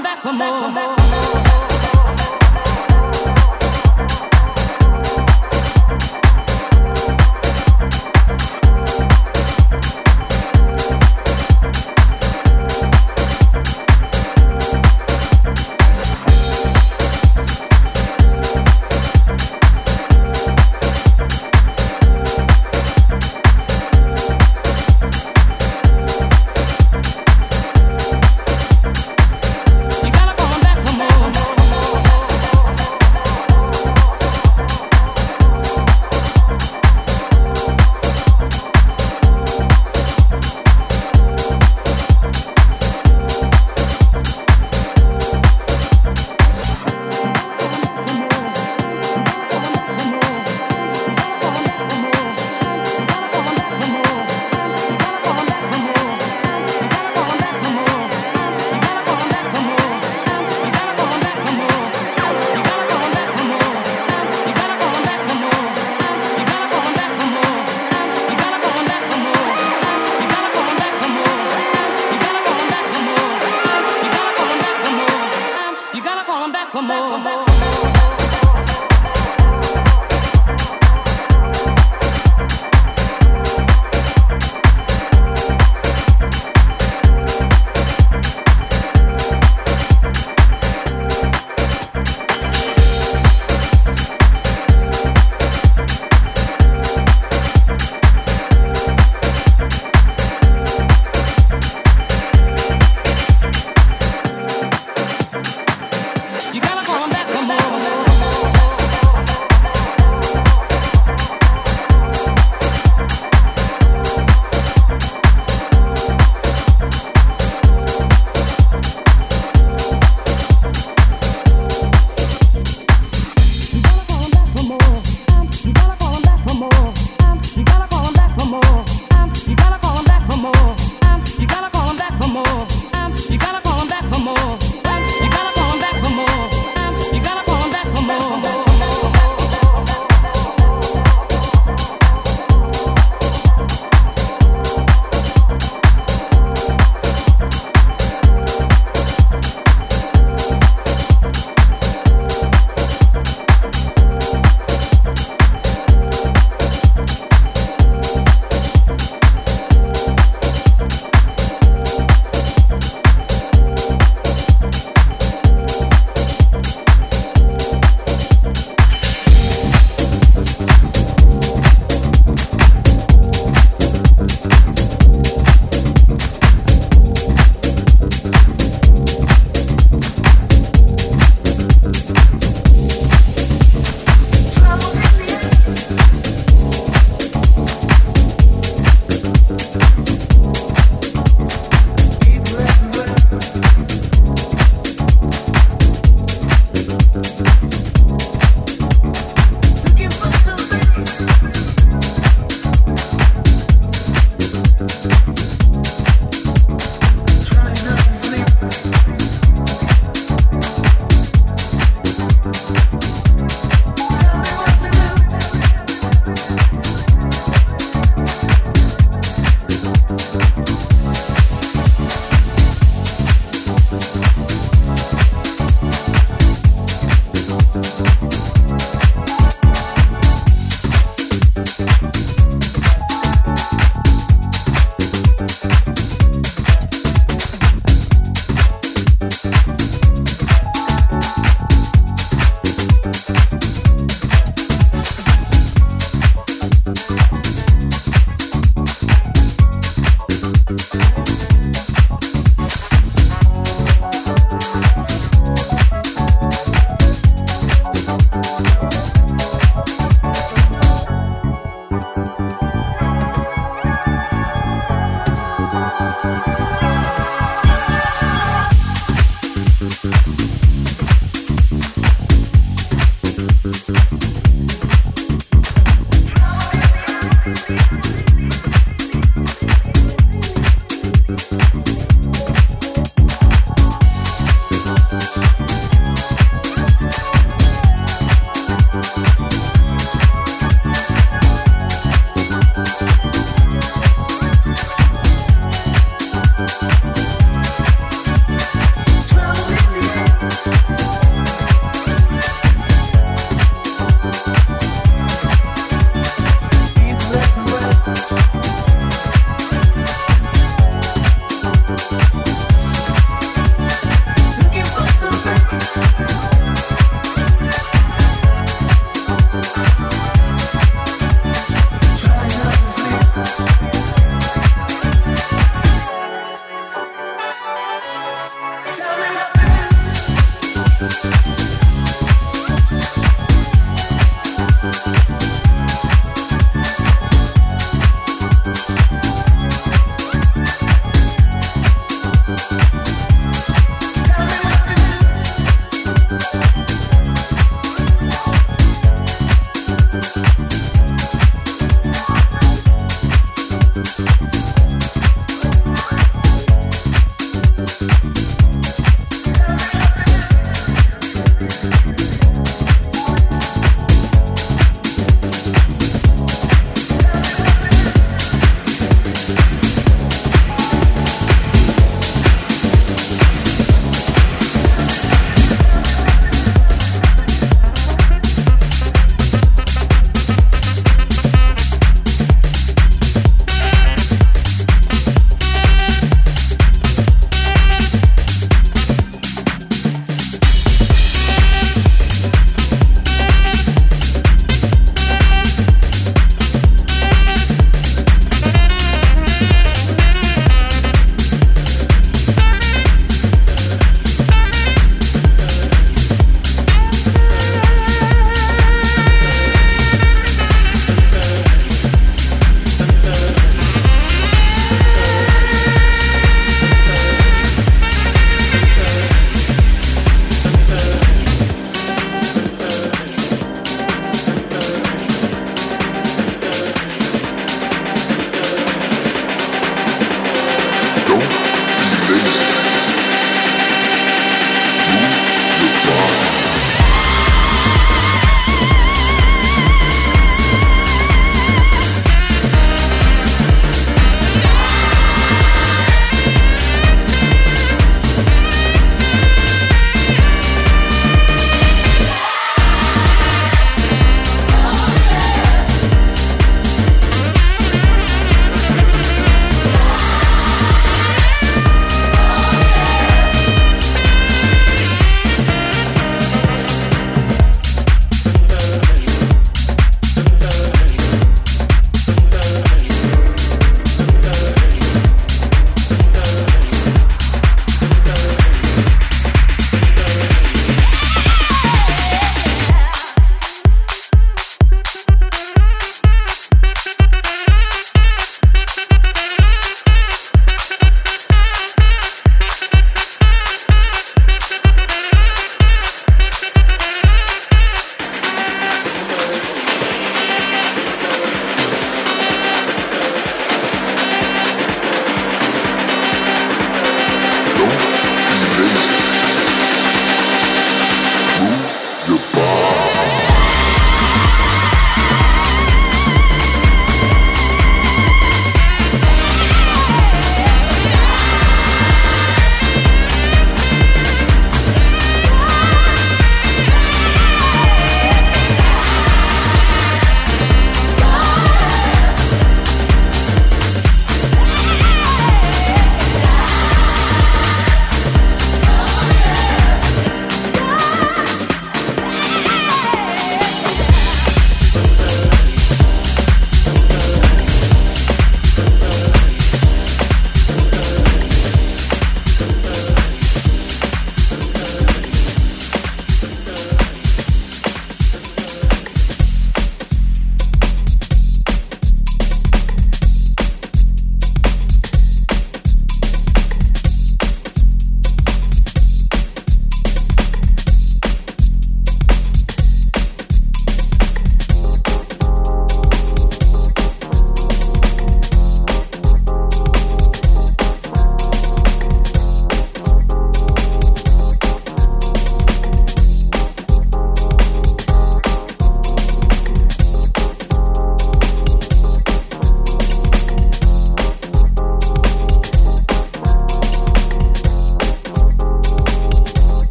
back for more.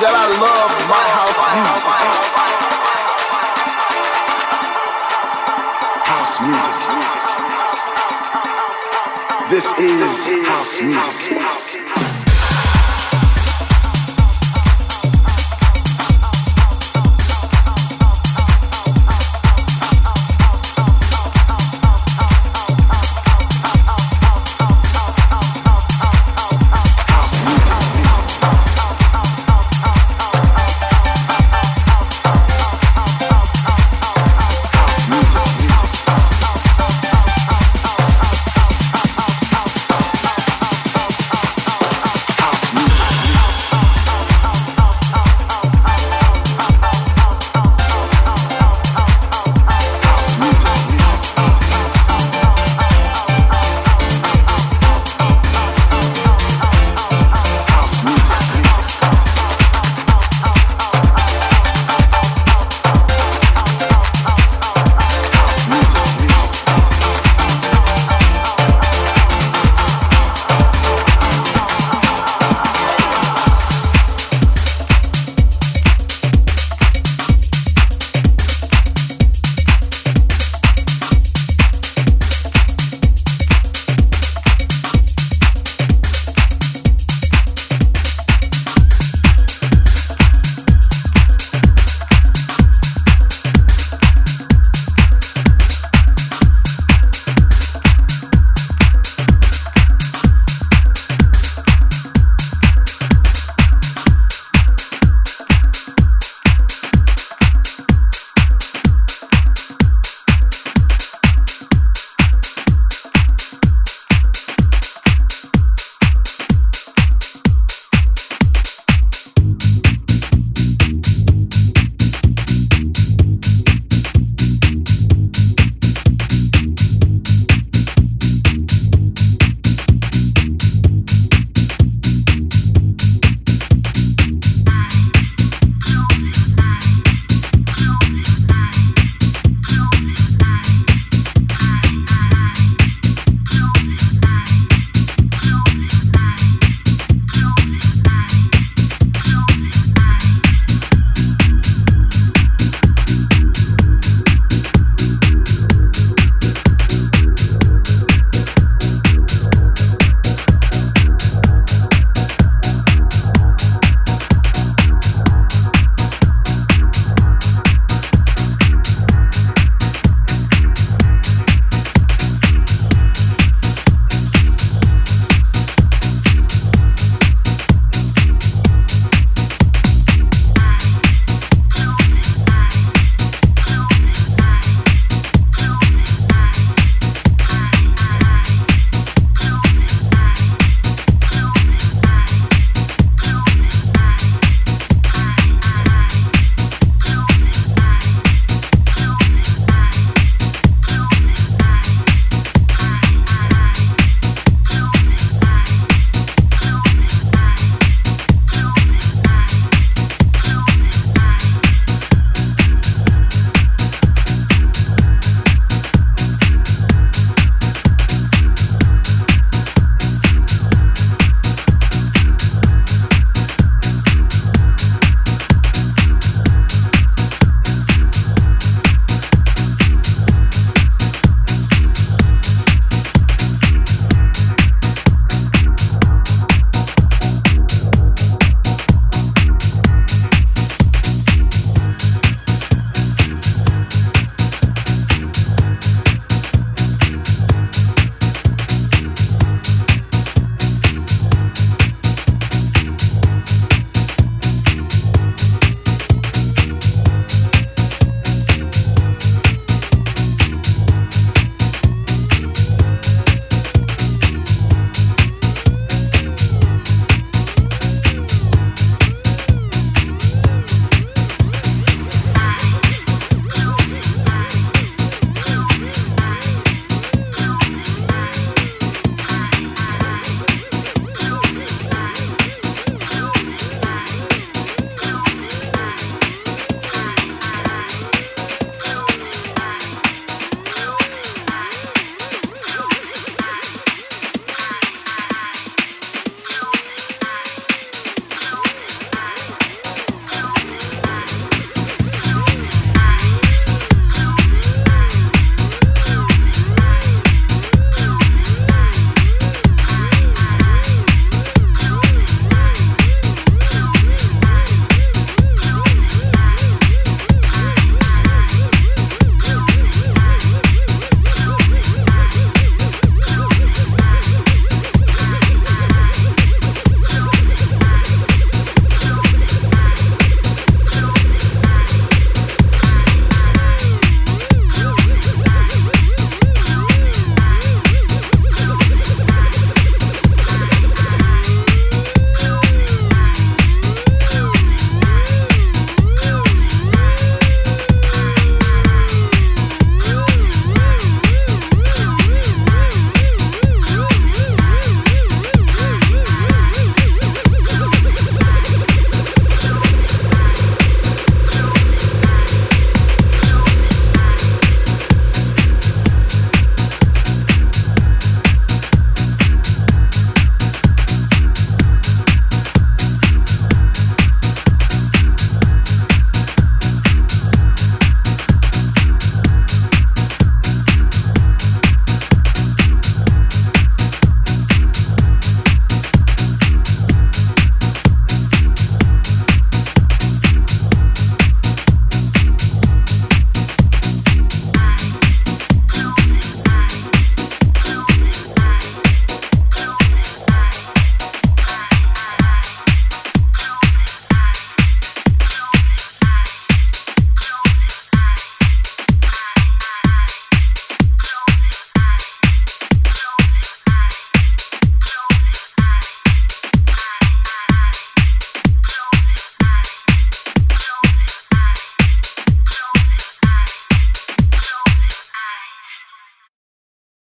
said I love my house music. House music. This is house music.